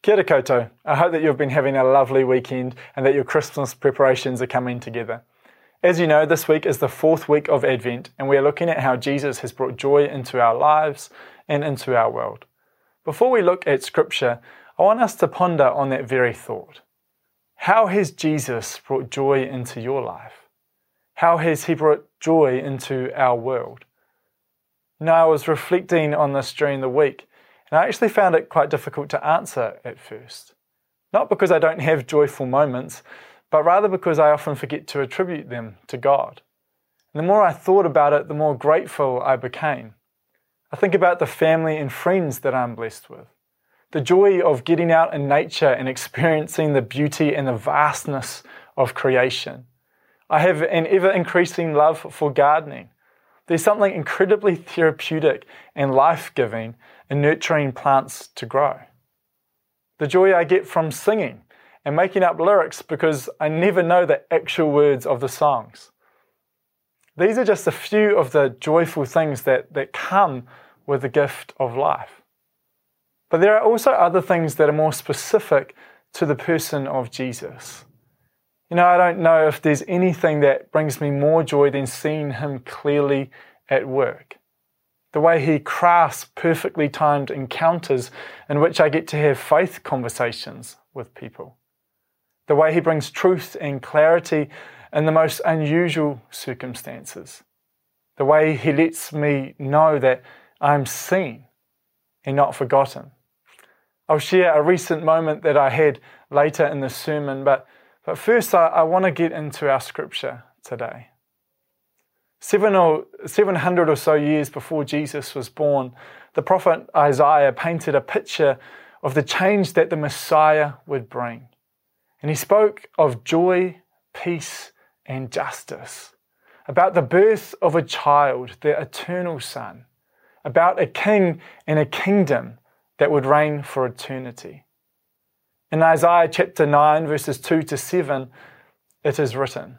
Kia ora koutou. I hope that you've been having a lovely weekend and that your Christmas preparations are coming together. As you know, this week is the fourth week of Advent, and we are looking at how Jesus has brought joy into our lives and into our world. Before we look at Scripture, I want us to ponder on that very thought. How has Jesus brought joy into your life? How has He brought joy into our world? Now, I was reflecting on this during the week and I actually found it quite difficult to answer at first. Not because I don't have joyful moments, but rather because I often forget to attribute them to God. And the more I thought about it, the more grateful I became. I think about the family and friends that I'm blessed with, the joy of getting out in nature and experiencing the beauty and the vastness of creation. I have an ever increasing love for gardening. There's something incredibly therapeutic and life giving in nurturing plants to grow. The joy I get from singing and making up lyrics because I never know the actual words of the songs. These are just a few of the joyful things that, that come with the gift of life. But there are also other things that are more specific to the person of Jesus. You know, I don't know if there's anything that brings me more joy than seeing him clearly at work the way he crafts perfectly timed encounters in which I get to have faith conversations with people, the way he brings truth and clarity in the most unusual circumstances, the way he lets me know that I'm seen and not forgotten. I'll share a recent moment that I had later in the sermon, but, but first I, I want to get into our scripture today. Seven or, 700 or so years before Jesus was born, the prophet Isaiah painted a picture of the change that the Messiah would bring. And he spoke of joy, peace, and justice, about the birth of a child, the eternal Son, about a king and a kingdom that would reign for eternity. In Isaiah chapter 9, verses 2 to 7, it is written,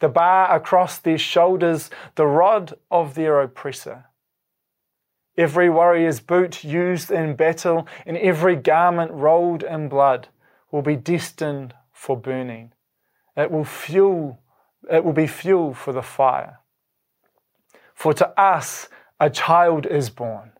the bar across their shoulders, the rod of their oppressor. Every warrior's boot used in battle and every garment rolled in blood will be destined for burning. It will fuel, it will be fuel for the fire. For to us a child is born,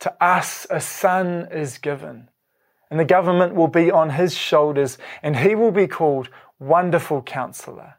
to us a son is given, and the government will be on his shoulders, and he will be called Wonderful Counselor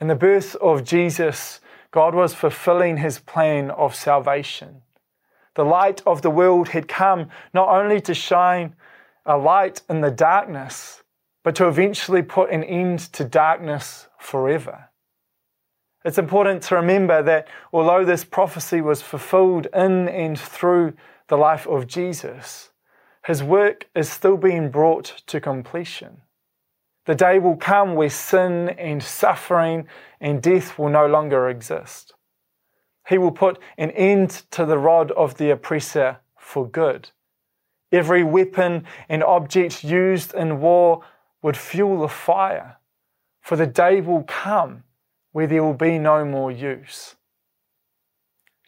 In the birth of Jesus, God was fulfilling his plan of salvation. The light of the world had come not only to shine a light in the darkness, but to eventually put an end to darkness forever. It's important to remember that although this prophecy was fulfilled in and through the life of Jesus, his work is still being brought to completion. The day will come where sin and suffering and death will no longer exist. He will put an end to the rod of the oppressor for good. Every weapon and object used in war would fuel the fire, for the day will come where there will be no more use.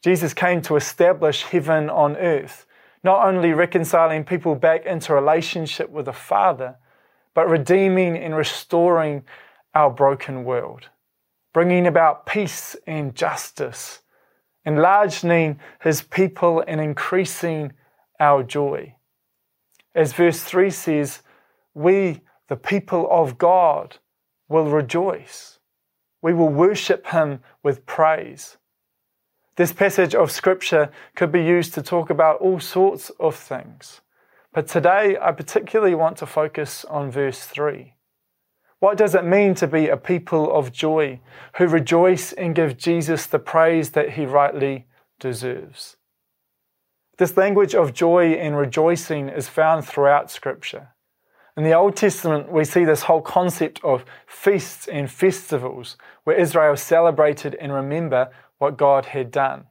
Jesus came to establish heaven on earth, not only reconciling people back into relationship with the Father, but redeeming and restoring our broken world, bringing about peace and justice, enlarging his people and increasing our joy. As verse 3 says, we, the people of God, will rejoice. We will worship him with praise. This passage of scripture could be used to talk about all sorts of things. But today, I particularly want to focus on verse 3. What does it mean to be a people of joy who rejoice and give Jesus the praise that he rightly deserves? This language of joy and rejoicing is found throughout Scripture. In the Old Testament, we see this whole concept of feasts and festivals where Israel celebrated and remember what God had done.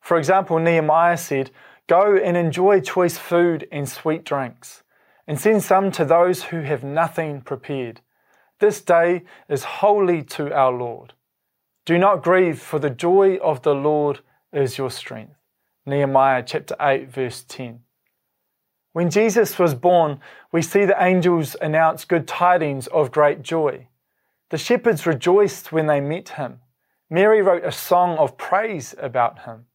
For example, Nehemiah said, Go and enjoy choice food and sweet drinks, and send some to those who have nothing prepared. This day is holy to our Lord. Do not grieve, for the joy of the Lord is your strength. Nehemiah chapter 8, verse 10. When Jesus was born, we see the angels announce good tidings of great joy. The shepherds rejoiced when they met him. Mary wrote a song of praise about him.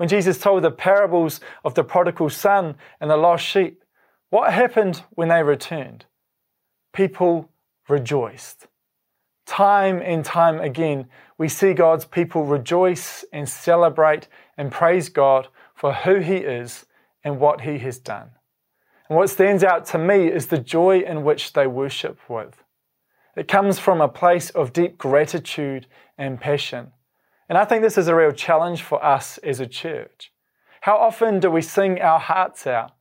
When Jesus told the parables of the prodigal son and the lost sheep, what happened when they returned? People rejoiced. Time and time again, we see God's people rejoice and celebrate and praise God for who He is and what He has done. And what stands out to me is the joy in which they worship with. It comes from a place of deep gratitude and passion. And I think this is a real challenge for us as a church. How often do we sing our hearts out?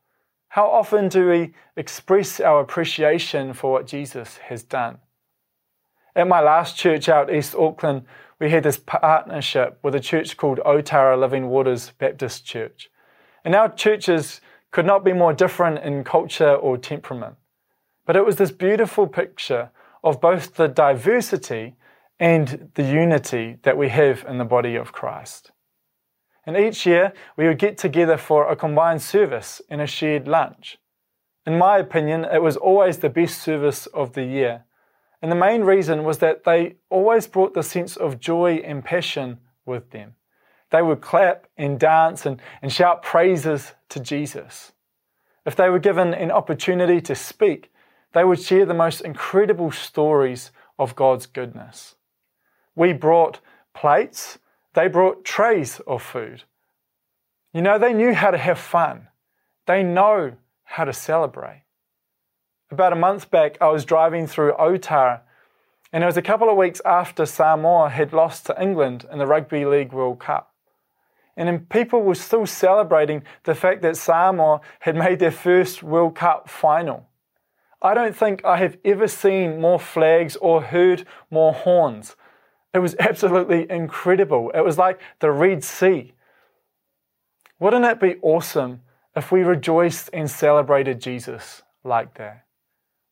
How often do we express our appreciation for what Jesus has done? At my last church out East Auckland, we had this partnership with a church called Otara Living Waters Baptist Church. And our churches could not be more different in culture or temperament. But it was this beautiful picture of both the diversity and the unity that we have in the body of Christ. And each year we would get together for a combined service and a shared lunch. In my opinion, it was always the best service of the year and the main reason was that they always brought the sense of joy and passion with them. They would clap and dance and, and shout praises to Jesus. If they were given an opportunity to speak, they would share the most incredible stories of God's goodness. We brought plates, they brought trays of food. You know, they knew how to have fun, they know how to celebrate. About a month back, I was driving through Otara, and it was a couple of weeks after Samoa had lost to England in the Rugby League World Cup. And people were still celebrating the fact that Samoa had made their first World Cup final. I don't think I have ever seen more flags or heard more horns. It was absolutely incredible. It was like the Red Sea. Wouldn't it be awesome if we rejoiced and celebrated Jesus like that?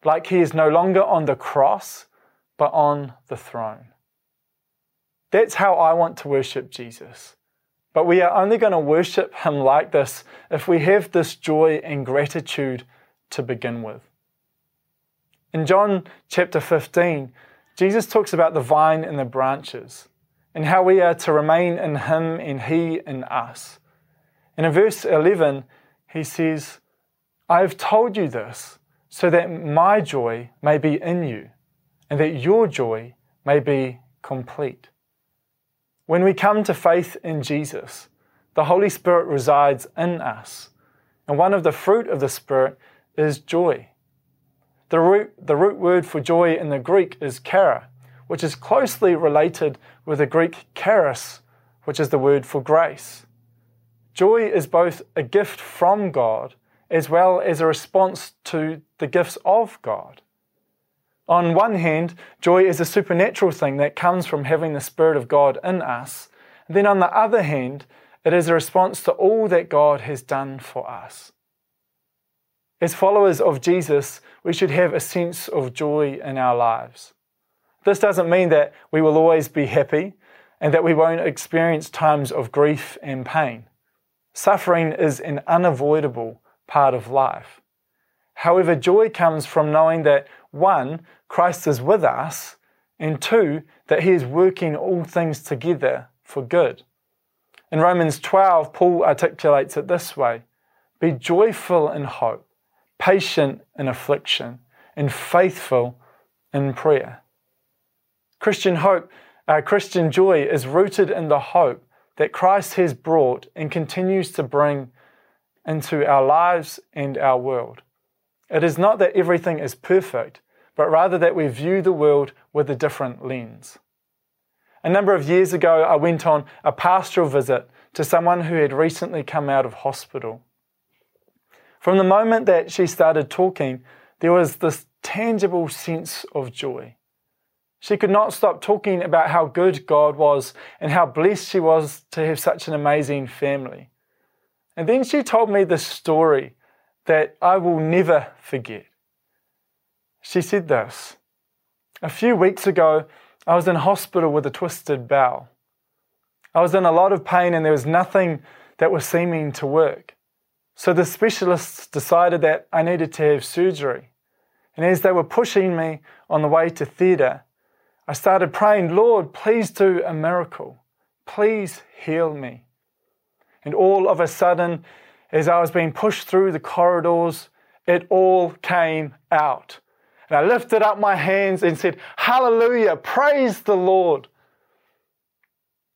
like he is no longer on the cross, but on the throne. That's how I want to worship Jesus. But we are only going to worship him like this if we have this joy and gratitude to begin with. In John chapter 15, Jesus talks about the vine and the branches and how we are to remain in him and he in us. And in verse 11, he says, I have told you this so that my joy may be in you and that your joy may be complete. When we come to faith in Jesus, the Holy Spirit resides in us, and one of the fruit of the Spirit is joy. The root, the root word for joy in the Greek is chara, which is closely related with the Greek charis, which is the word for grace. Joy is both a gift from God as well as a response to the gifts of God. On one hand, joy is a supernatural thing that comes from having the Spirit of God in us. then on the other hand, it is a response to all that God has done for us. As followers of Jesus, we should have a sense of joy in our lives. This doesn't mean that we will always be happy and that we won't experience times of grief and pain. Suffering is an unavoidable part of life. However, joy comes from knowing that one, Christ is with us, and two, that he is working all things together for good. In Romans 12, Paul articulates it this way Be joyful in hope, patient in affliction, and faithful in prayer. Christian hope, uh, Christian joy is rooted in the hope that Christ has brought and continues to bring into our lives and our world. It is not that everything is perfect, but rather that we view the world with a different lens. A number of years ago, I went on a pastoral visit to someone who had recently come out of hospital. From the moment that she started talking, there was this tangible sense of joy. She could not stop talking about how good God was and how blessed she was to have such an amazing family. And then she told me this story that I will never forget. She said this A few weeks ago, I was in hospital with a twisted bowel. I was in a lot of pain and there was nothing that was seeming to work. So the specialists decided that I needed to have surgery. And as they were pushing me on the way to theatre, I started praying, Lord, please do a miracle. Please heal me. And all of a sudden, as I was being pushed through the corridors, it all came out. And I lifted up my hands and said, Hallelujah, praise the Lord.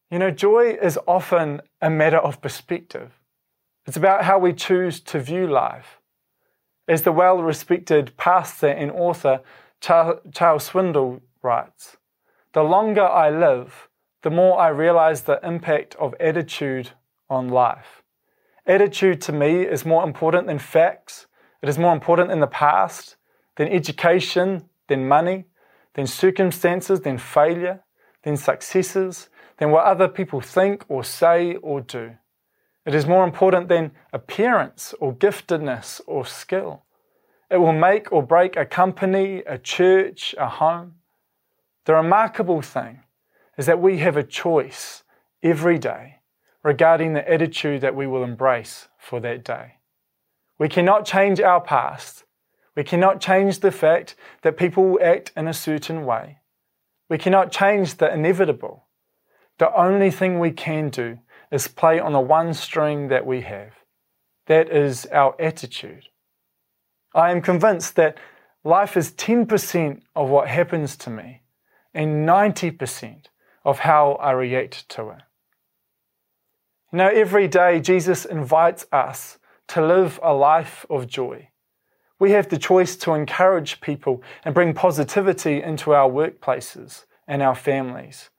You know, joy is often a matter of perspective. It's about how we choose to view life. As the well respected pastor and author Charles Swindoll writes, the longer I live, the more I realize the impact of attitude on life. Attitude to me is more important than facts. It is more important than the past, than education, than money, than circumstances, than failure, than successes, than what other people think or say or do. It is more important than appearance or giftedness or skill. It will make or break a company, a church, a home. The remarkable thing is that we have a choice every day regarding the attitude that we will embrace for that day. We cannot change our past. We cannot change the fact that people will act in a certain way. We cannot change the inevitable. The only thing we can do is play on the one string that we have. That is our attitude. I am convinced that life is 10% of what happens to me and 90% of how I react to it. Know, every day Jesus invites us to live a life of joy. We have the choice to encourage people and bring positivity into our workplaces and our families.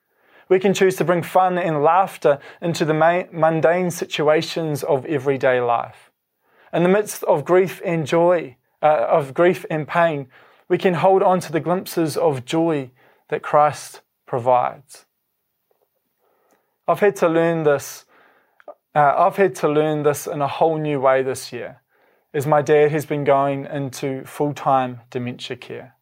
We can choose to bring fun and laughter into the mundane situations of everyday life. In the midst of grief and joy, uh, of grief and pain, we can hold on to the glimpses of joy that Christ provides. I've had to learn this. Uh, I've had to learn this in a whole new way this year, as my dad has been going into full time dementia care.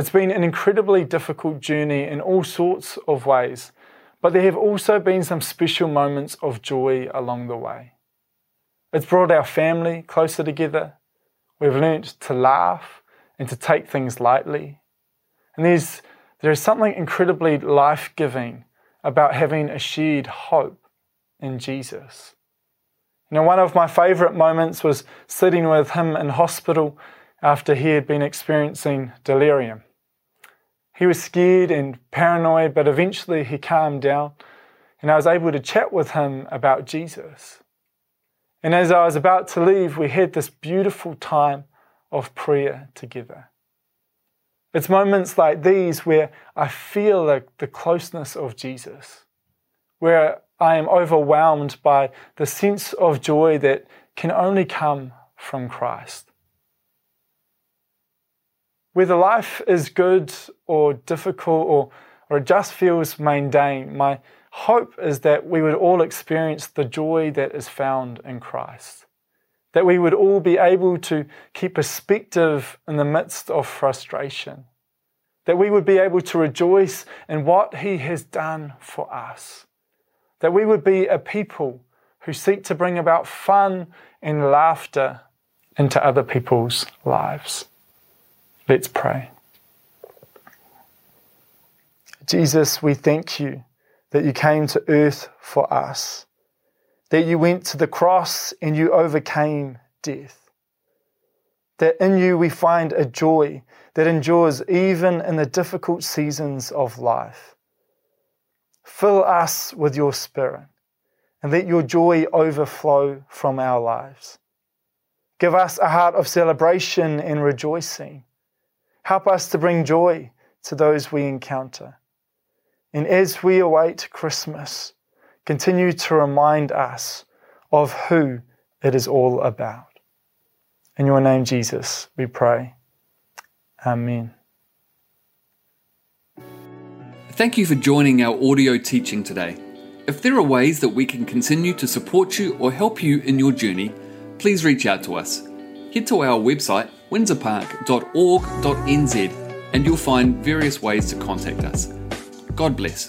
It's been an incredibly difficult journey in all sorts of ways, but there have also been some special moments of joy along the way. It's brought our family closer together. We've learnt to laugh and to take things lightly. And there's there is something incredibly life giving about having a shared hope in Jesus. You know, one of my favorite moments was sitting with him in hospital after he had been experiencing delirium. He was scared and paranoid, but eventually he calmed down, and I was able to chat with him about Jesus. And as I was about to leave, we had this beautiful time of prayer together. It's moments like these where I feel like the closeness of Jesus, where I am overwhelmed by the sense of joy that can only come from Christ. Whether life is good or difficult or, or it just feels mundane, my hope is that we would all experience the joy that is found in Christ. that we would all be able to keep perspective in the midst of frustration, that we would be able to rejoice in what He has done for us, that we would be a people who seek to bring about fun and laughter into other people's lives. Let's pray. Jesus, we thank you that you came to earth for us, that you went to the cross and you overcame death, that in you we find a joy that endures even in the difficult seasons of life. Fill us with your Spirit and let your joy overflow from our lives. Give us a heart of celebration and rejoicing. Help us to bring joy to those we encounter. And as we await Christmas, continue to remind us of who it is all about. In your name, Jesus, we pray. Amen. Thank you for joining our audio teaching today. If there are ways that we can continue to support you or help you in your journey, please reach out to us. Head to our website, windsorpark.org.nz, and you'll find various ways to contact us. God bless.